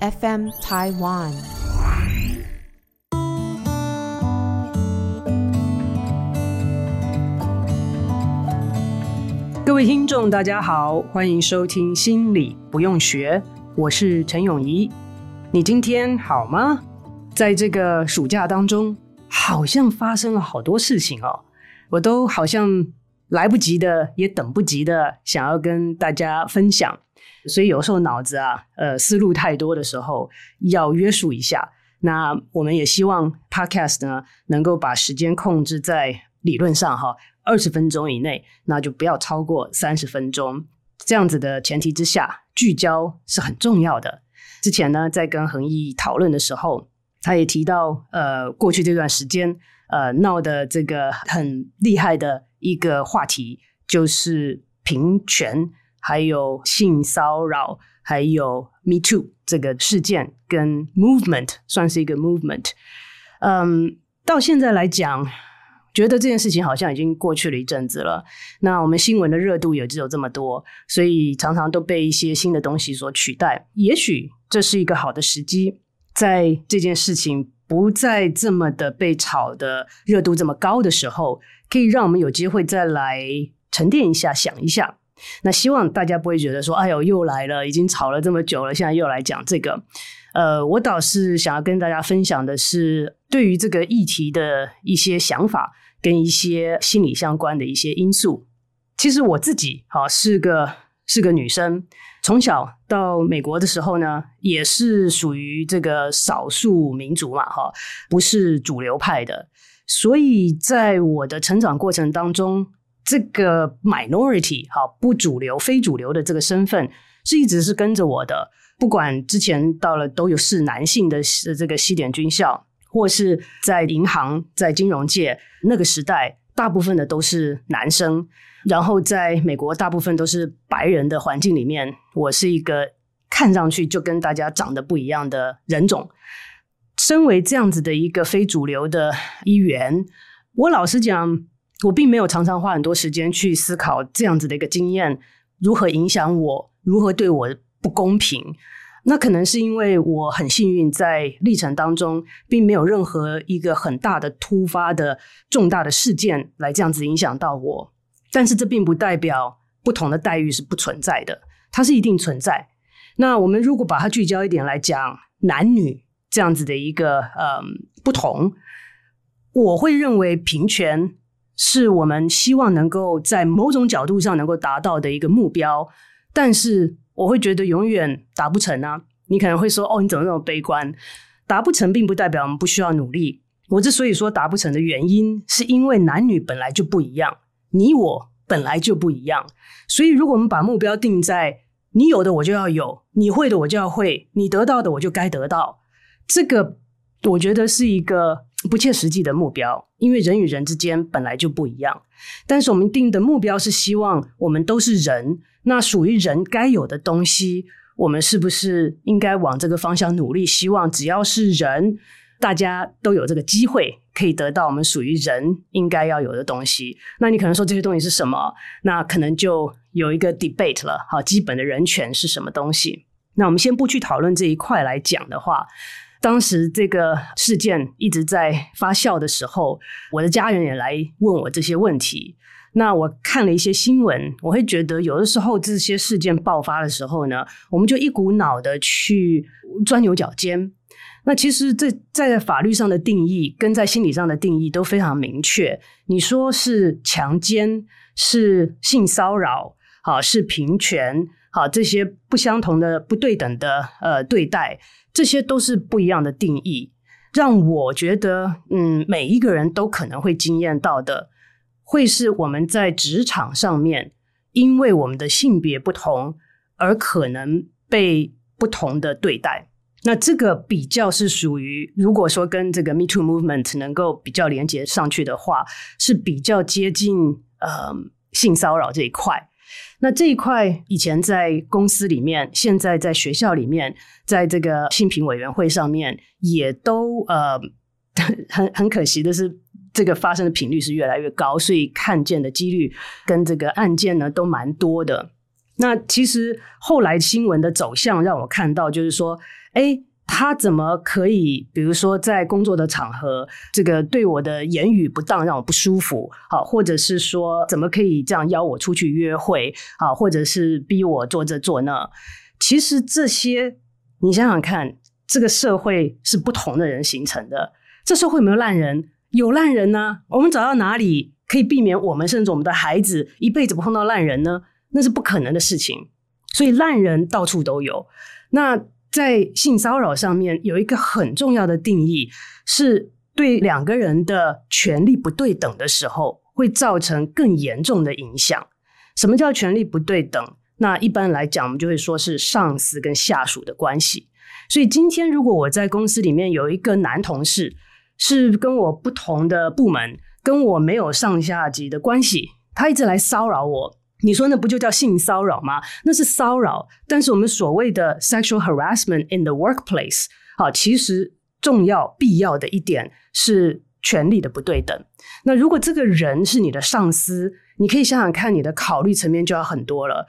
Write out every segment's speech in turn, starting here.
FM Taiwan，各位听众，大家好，欢迎收听《心理不用学》，我是陈永仪。你今天好吗？在这个暑假当中，好像发生了好多事情哦，我都好像来不及的，也等不及的，想要跟大家分享。所以有时候脑子啊，呃，思路太多的时候，要约束一下。那我们也希望 Podcast 呢，能够把时间控制在理论上哈，二十分钟以内，那就不要超过三十分钟。这样子的前提之下，聚焦是很重要的。之前呢，在跟恒毅讨论的时候，他也提到，呃，过去这段时间，呃，闹的这个很厉害的一个话题，就是平权。还有性骚扰，还有 Me Too 这个事件跟 movement 算是一个 movement。嗯，到现在来讲，觉得这件事情好像已经过去了一阵子了。那我们新闻的热度也只有这么多，所以常常都被一些新的东西所取代。也许这是一个好的时机，在这件事情不再这么的被炒的热度这么高的时候，可以让我们有机会再来沉淀一下，想一下。那希望大家不会觉得说，哎呦，又来了，已经吵了这么久了，现在又来讲这个。呃，我倒是想要跟大家分享的是，对于这个议题的一些想法跟一些心理相关的一些因素。其实我自己哈是个是个女生，从小到美国的时候呢，也是属于这个少数民族嘛，哈，不是主流派的，所以在我的成长过程当中。这个 minority 好，不主流、非主流的这个身份是一直是跟着我的。不管之前到了都有是男性的这个西点军校，或是在银行、在金融界那个时代，大部分的都是男生。然后在美国，大部分都是白人的环境里面，我是一个看上去就跟大家长得不一样的人种。身为这样子的一个非主流的一员，我老实讲。我并没有常常花很多时间去思考这样子的一个经验如何影响我，如何对我不公平。那可能是因为我很幸运，在历程当中并没有任何一个很大的突发的重大的事件来这样子影响到我。但是这并不代表不同的待遇是不存在的，它是一定存在。那我们如果把它聚焦一点来讲，男女这样子的一个嗯不同，我会认为平权。是我们希望能够在某种角度上能够达到的一个目标，但是我会觉得永远达不成啊！你可能会说：“哦，你怎么那么悲观？”达不成并不代表我们不需要努力。我之所以说达不成的原因，是因为男女本来就不一样，你我本来就不一样。所以，如果我们把目标定在你有的我就要有，你会的我就要会，你得到的我就该得到，这个我觉得是一个。不切实际的目标，因为人与人之间本来就不一样。但是我们定的目标是希望我们都是人，那属于人该有的东西，我们是不是应该往这个方向努力？希望只要是人，大家都有这个机会可以得到我们属于人应该要有的东西。那你可能说这些东西是什么？那可能就有一个 debate 了。好，基本的人权是什么东西？那我们先不去讨论这一块来讲的话。当时这个事件一直在发酵的时候，我的家人也来问我这些问题。那我看了一些新闻，我会觉得有的时候这些事件爆发的时候呢，我们就一股脑的去钻牛角尖。那其实这在法律上的定义跟在心理上的定义都非常明确。你说是强奸，是性骚扰，好，是平权，好，这些不相同的、不对等的呃对待。这些都是不一样的定义，让我觉得，嗯，每一个人都可能会惊艳到的，会是我们在职场上面，因为我们的性别不同而可能被不同的对待。那这个比较是属于，如果说跟这个 Me Too Movement 能够比较连接上去的话，是比较接近呃性骚扰这一块。那这一块以前在公司里面，现在在学校里面，在这个性平委员会上面，也都呃 很很可惜的是，这个发生的频率是越来越高，所以看见的几率跟这个案件呢都蛮多的。那其实后来新闻的走向让我看到，就是说，哎，他怎么可以，比如说在工作的场合，这个对我的言语不当，让我不舒服，好，或者是说，怎么可以这样邀我出去约会，好，或者是逼我做这做那？其实这些，你想想看，这个社会是不同的人形成的，这社会有没有烂人？有烂人呢？我们找到哪里可以避免我们甚至我们的孩子一辈子不碰到烂人呢？那是不可能的事情，所以烂人到处都有。那在性骚扰上面有一个很重要的定义，是对两个人的权利不对等的时候，会造成更严重的影响。什么叫权利不对等？那一般来讲，我们就会说是上司跟下属的关系。所以今天如果我在公司里面有一个男同事，是跟我不同的部门，跟我没有上下级的关系，他一直来骚扰我。你说那不就叫性骚扰吗？那是骚扰。但是我们所谓的 sexual harassment in the workplace，好，其实重要必要的一点是权力的不对等。那如果这个人是你的上司，你可以想想看，你的考虑层面就要很多了。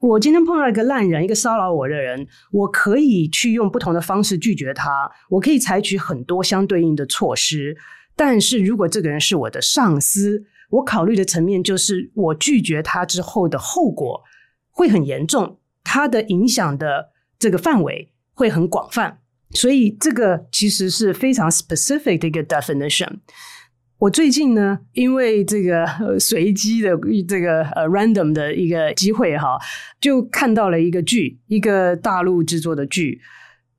我今天碰到一个烂人，一个骚扰我的人，我可以去用不同的方式拒绝他，我可以采取很多相对应的措施。但是如果这个人是我的上司，我考虑的层面就是，我拒绝他之后的后果会很严重，他的影响的这个范围会很广泛，所以这个其实是非常 specific 的一个 definition。我最近呢，因为这个随机的这个呃 random 的一个机会哈，就看到了一个剧，一个大陆制作的剧。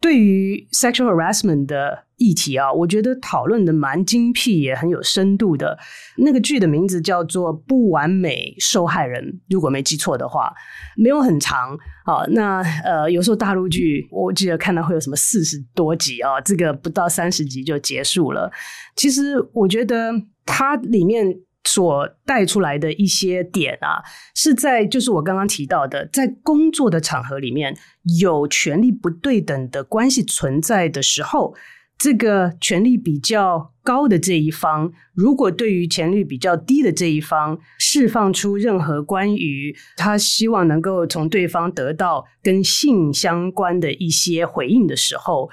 对于 sexual harassment 的议题啊，我觉得讨论的蛮精辟，也很有深度的。那个剧的名字叫做《不完美受害人》，如果没记错的话，没有很长啊。那呃，有时候大陆剧我记得看到会有什么四十多集啊，这个不到三十集就结束了。其实我觉得它里面。所带出来的一些点啊，是在就是我刚刚提到的，在工作的场合里面有权力不对等的关系存在的时候，这个权力比较高的这一方，如果对于权力比较低的这一方释放出任何关于他希望能够从对方得到跟性相关的一些回应的时候，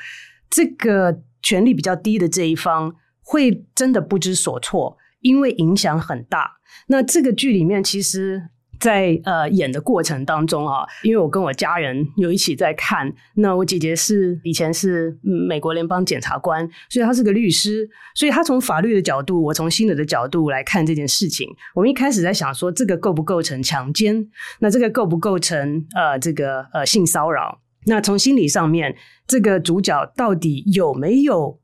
这个权力比较低的这一方会真的不知所措。因为影响很大，那这个剧里面其实，在呃演的过程当中啊，因为我跟我家人有一起在看，那我姐姐是以前是美国联邦检察官，所以她是个律师，所以她从法律的角度，我从心理的角度来看这件事情。我们一开始在想说，这个构不构成强奸？那这个构不构成呃这个呃性骚扰？那从心理上面，这个主角到底有没有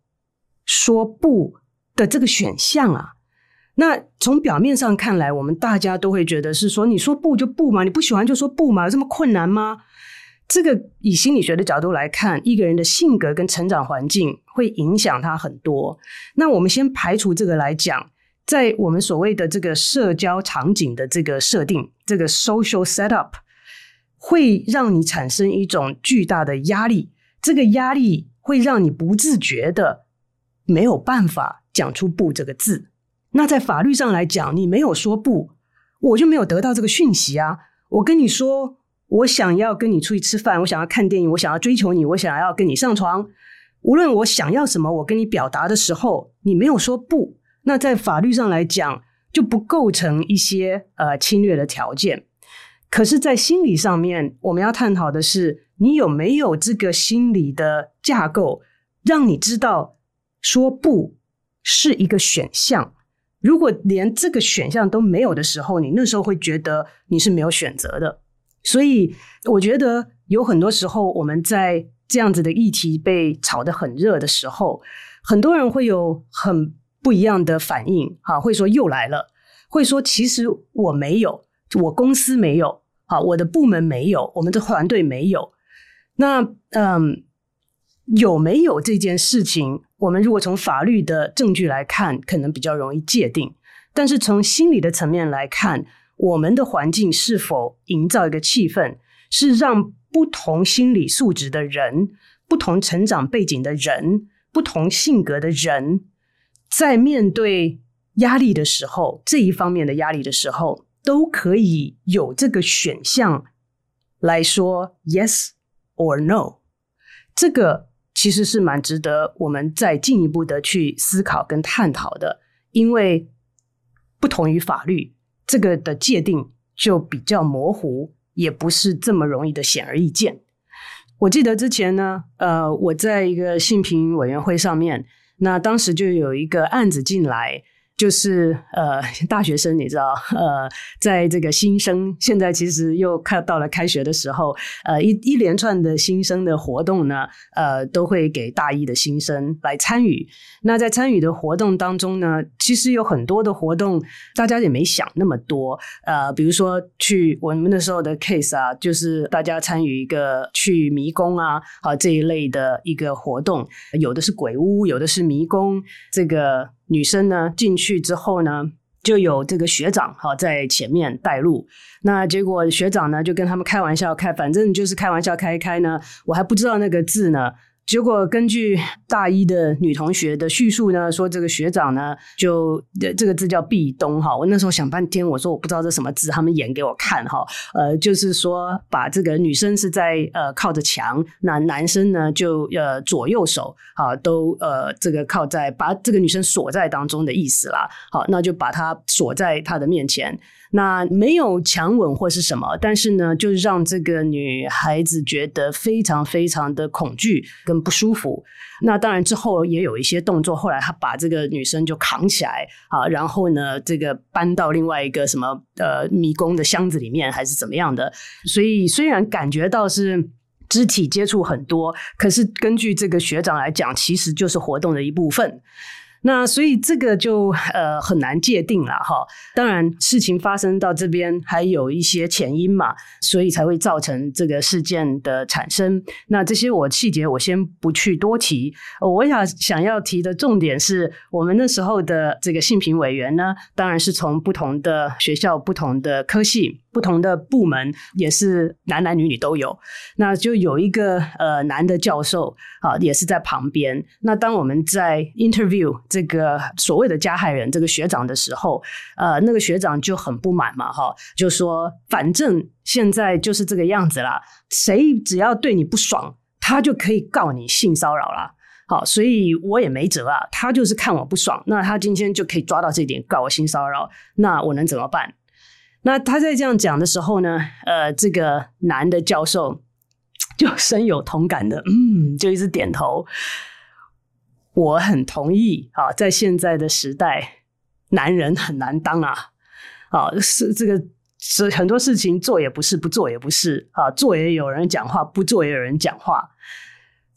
说不的这个选项啊？那从表面上看来，我们大家都会觉得是说，你说不就不嘛，你不喜欢就说不嘛，有这么困难吗？这个以心理学的角度来看，一个人的性格跟成长环境会影响他很多。那我们先排除这个来讲，在我们所谓的这个社交场景的这个设定，这个 social setup 会让你产生一种巨大的压力，这个压力会让你不自觉的没有办法讲出不这个字。那在法律上来讲，你没有说不，我就没有得到这个讯息啊。我跟你说，我想要跟你出去吃饭，我想要看电影，我想要追求你，我想要跟你上床。无论我想要什么，我跟你表达的时候，你没有说不，那在法律上来讲就不构成一些呃侵略的条件。可是，在心理上面，我们要探讨的是，你有没有这个心理的架构，让你知道说不是一个选项。如果连这个选项都没有的时候，你那时候会觉得你是没有选择的。所以，我觉得有很多时候我们在这样子的议题被炒得很热的时候，很多人会有很不一样的反应，哈，会说又来了，会说其实我没有，我公司没有，好，我的部门没有，我们的团队没有。那，嗯，有没有这件事情，我们如果从法律的证据来看，可能比较容易界定；但是从心理的层面来看，我们的环境是否营造一个气氛，是让不同心理素质的人、不同成长背景的人、不同性格的人，在面对压力的时候，这一方面的压力的时候，都可以有这个选项来说 yes or no。这个其实是蛮值得我们再进一步的去思考跟探讨的，因为不同于法律，这个的界定就比较模糊，也不是这么容易的显而易见。我记得之前呢，呃，我在一个性平委员会上面，那当时就有一个案子进来。就是呃，大学生你知道，呃，在这个新生现在其实又快到了开学的时候，呃，一一连串的新生的活动呢，呃，都会给大一的新生来参与。那在参与的活动当中呢，其实有很多的活动，大家也没想那么多。呃，比如说去我们那时候的 case 啊，就是大家参与一个去迷宫啊，啊这一类的一个活动，有的是鬼屋，有的是迷宫，这个。女生呢进去之后呢，就有这个学长哈在前面带路。那结果学长呢就跟他们开玩笑开，反正就是开玩笑开开呢，我还不知道那个字呢。结果根据大一的女同学的叙述呢，说这个学长呢，就这个字叫壁咚哈。我那时候想半天，我说我不知道这什么字，他们演给我看哈。呃，就是说把这个女生是在呃靠着墙，那男生呢就呃左右手啊都呃这个靠在把这个女生锁在当中的意思啦。好，那就把她锁在他的面前。那没有强吻或是什么，但是呢，就是让这个女孩子觉得非常非常的恐惧跟不舒服。那当然之后也有一些动作，后来他把这个女生就扛起来啊，然后呢，这个搬到另外一个什么呃迷宫的箱子里面，还是怎么样的。所以虽然感觉到是肢体接触很多，可是根据这个学长来讲，其实就是活动的一部分。那所以这个就呃很难界定了哈。当然事情发生到这边还有一些前因嘛，所以才会造成这个事件的产生。那这些我细节我先不去多提。我想想要提的重点是我们那时候的这个性评委员呢，当然是从不同的学校、不同的科系。不同的部门也是男男女女都有，那就有一个呃男的教授啊，也是在旁边。那当我们在 interview 这个所谓的加害人这个学长的时候，呃，那个学长就很不满嘛，哈，就说反正现在就是这个样子啦，谁只要对你不爽，他就可以告你性骚扰啦。好，所以我也没辙啊，他就是看我不爽，那他今天就可以抓到这点告我性骚扰，那我能怎么办？那他在这样讲的时候呢，呃，这个男的教授 就深有同感的，嗯，就一直点头。我很同意啊，在现在的时代，男人很难当啊，啊，是这个是很多事情做也不是，不做也不是啊，做也有人讲话，不做也有人讲话。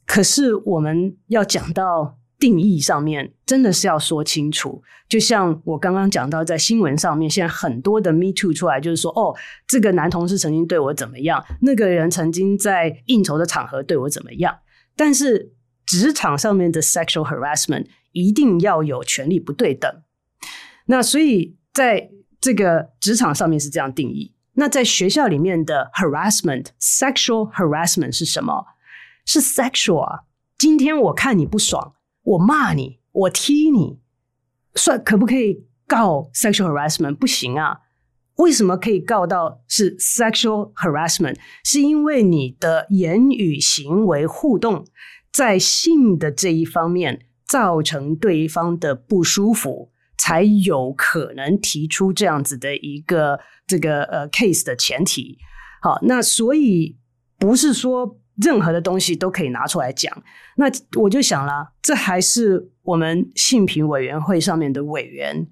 可是我们要讲到。定义上面真的是要说清楚，就像我刚刚讲到，在新闻上面，现在很多的 Me Too 出来，就是说，哦，这个男同事曾经对我怎么样，那个人曾经在应酬的场合对我怎么样。但是职场上面的 sexual harassment 一定要有权力不对等。那所以在这个职场上面是这样定义。那在学校里面的 harassment，sexual harassment 是什么？是 sexual 啊。今天我看你不爽。我骂你，我踢你，算可不可以告 sexual harassment？不行啊！为什么可以告到是 sexual harassment？是因为你的言语行为互动在性的这一方面造成对方的不舒服，才有可能提出这样子的一个这个呃 case 的前提。好，那所以不是说。任何的东西都可以拿出来讲，那我就想了，这还是我们性平委员会上面的委员，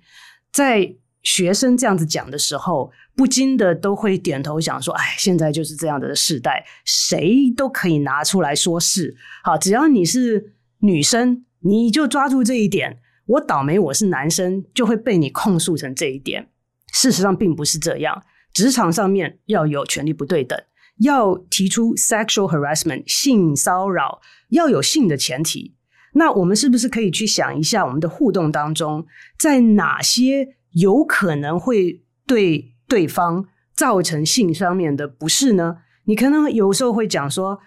在学生这样子讲的时候，不禁的都会点头想说：“哎，现在就是这样的世代，谁都可以拿出来说事。好，只要你是女生，你就抓住这一点。我倒霉，我是男生，就会被你控诉成这一点。事实上并不是这样，职场上面要有权力不对等。”要提出 sexual harassment 性骚扰，要有性的前提。那我们是不是可以去想一下，我们的互动当中，在哪些有可能会对对方造成性上面的不适呢？你可能有时候会讲说，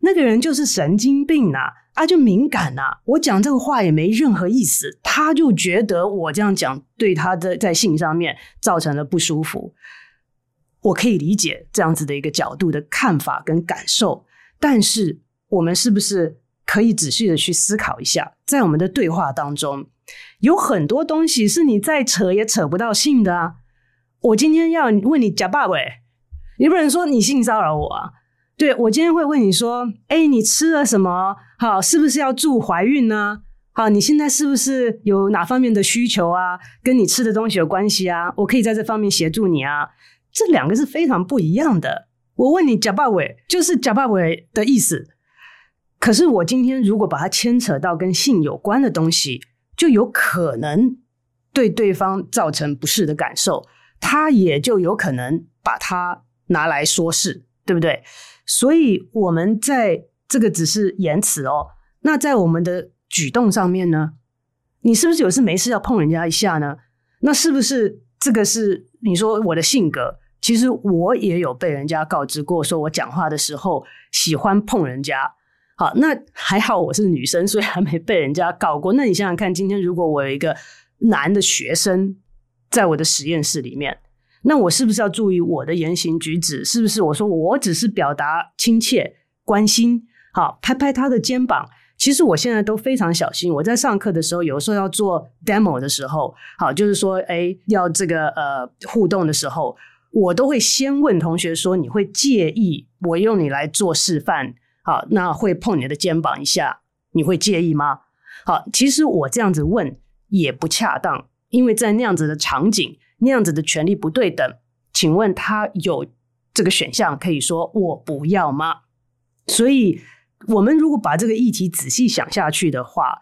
那个人就是神经病呐，啊，就敏感呐，我讲这个话也没任何意思，他就觉得我这样讲对他的在性上面造成了不舒服。我可以理解这样子的一个角度的看法跟感受，但是我们是不是可以仔细的去思考一下，在我们的对话当中，有很多东西是你再扯也扯不到性的啊。我今天要问你假爸爸，你不能说你性骚扰我啊。对，我今天会问你说，哎，你吃了什么？好，是不是要助怀孕呢？好，你现在是不是有哪方面的需求啊？跟你吃的东西有关系啊？我可以在这方面协助你啊。这两个是非常不一样的。我问你假爸爸，就是假爸爸的意思。可是我今天如果把它牵扯到跟性有关的东西，就有可能对对方造成不适的感受，他也就有可能把它拿来说事，对不对？所以我们在这个只是言辞哦，那在我们的举动上面呢，你是不是有事没事要碰人家一下呢？那是不是这个是你说我的性格？其实我也有被人家告知过，说我讲话的时候喜欢碰人家。好，那还好我是女生，所以还没被人家告过。那你想想看，今天如果我有一个男的学生在我的实验室里面，那我是不是要注意我的言行举止？是不是我说我只是表达亲切关心，好，拍拍他的肩膀？其实我现在都非常小心。我在上课的时候，有时候要做 demo 的时候，好，就是说，哎，要这个呃互动的时候，我都会先问同学说：你会介意我用你来做示范？好，那会碰你的肩膀一下，你会介意吗？好，其实我这样子问也不恰当，因为在那样子的场景，那样子的权利不对等。请问他有这个选项可以说我不要吗？所以，我们如果把这个议题仔细想下去的话，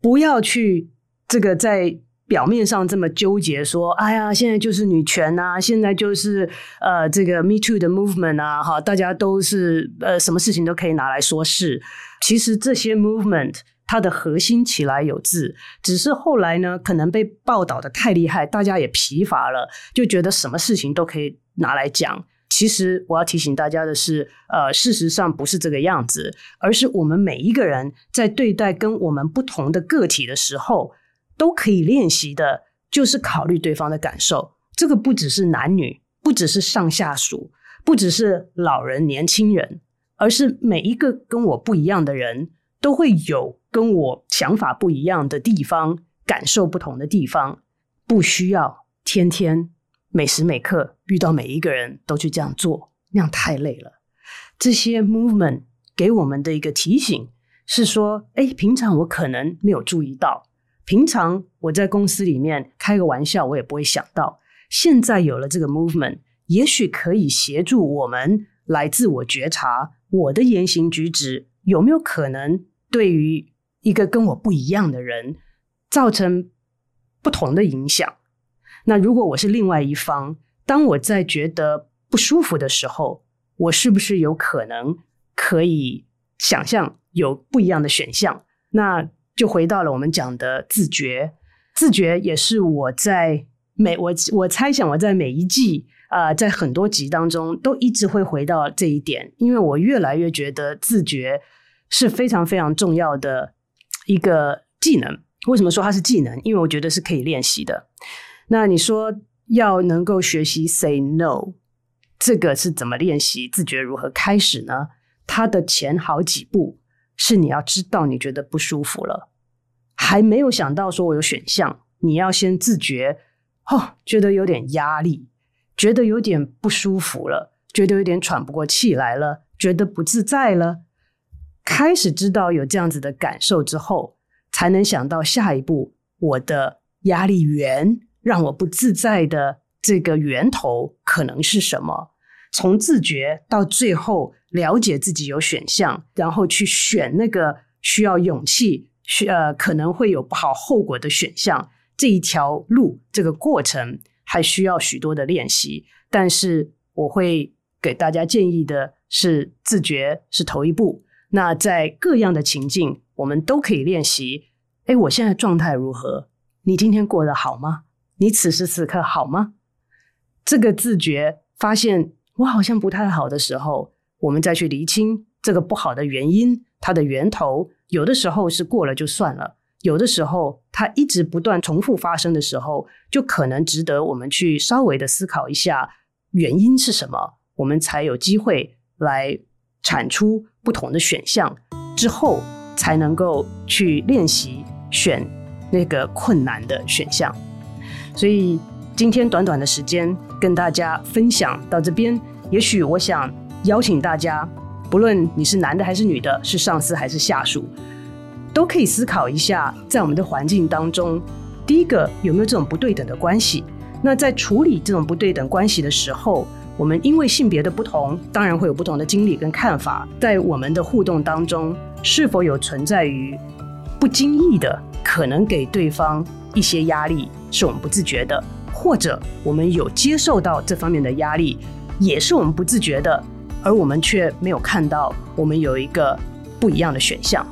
不要去这个在。表面上这么纠结，说：“哎呀，现在就是女权啊，现在就是呃这个 Me Too 的 movement 啊，哈，大家都是呃什么事情都可以拿来说事。其实这些 movement 它的核心起来有字，只是后来呢，可能被报道的太厉害，大家也疲乏了，就觉得什么事情都可以拿来讲。其实我要提醒大家的是，呃，事实上不是这个样子，而是我们每一个人在对待跟我们不同的个体的时候。”都可以练习的，就是考虑对方的感受。这个不只是男女，不只是上下属，不只是老人、年轻人，而是每一个跟我不一样的人，都会有跟我想法不一样的地方，感受不同的地方。不需要天天每时每刻遇到每一个人都去这样做，那样太累了。这些 movement 给我们的一个提醒是说，哎，平常我可能没有注意到。平常我在公司里面开个玩笑，我也不会想到，现在有了这个 movement，也许可以协助我们来自我觉察我的言行举止有没有可能对于一个跟我不一样的人造成不同的影响。那如果我是另外一方，当我在觉得不舒服的时候，我是不是有可能可以想象有不一样的选项？那就回到了我们讲的自觉，自觉也是我在每我我猜想我在每一季啊、在很多集当中都一直会回到这一点，因为我越来越觉得自觉是非常非常重要的一个技能。为什么说它是技能？因为我觉得是可以练习的。那你说要能够学习 say no，这个是怎么练习？自觉如何开始呢？它的前好几步。是你要知道你觉得不舒服了，还没有想到说我有选项，你要先自觉，哦，觉得有点压力，觉得有点不舒服了，觉得有点喘不过气来了，觉得不自在了，开始知道有这样子的感受之后，才能想到下一步，我的压力源让我不自在的这个源头可能是什么？从自觉到最后。了解自己有选项，然后去选那个需要勇气、需呃可能会有不好后果的选项，这一条路，这个过程还需要许多的练习。但是我会给大家建议的是自觉，是头一步。那在各样的情境，我们都可以练习。哎，我现在状态如何？你今天过得好吗？你此时此刻好吗？这个自觉发现我好像不太好的时候，我们再去厘清这个不好的原因，它的源头。有的时候是过了就算了，有的时候它一直不断重复发生的时候，就可能值得我们去稍微的思考一下原因是什么，我们才有机会来产出不同的选项，之后才能够去练习选那个困难的选项。所以今天短短的时间跟大家分享到这边，也许我想邀请大家。不论你是男的还是女的，是上司还是下属，都可以思考一下，在我们的环境当中，第一个有没有这种不对等的关系？那在处理这种不对等关系的时候，我们因为性别的不同，当然会有不同的经历跟看法。在我们的互动当中，是否有存在于不经意的可能给对方一些压力，是我们不自觉的，或者我们有接受到这方面的压力，也是我们不自觉的。而我们却没有看到，我们有一个不一样的选项。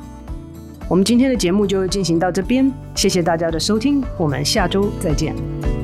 我们今天的节目就进行到这边，谢谢大家的收听，我们下周再见。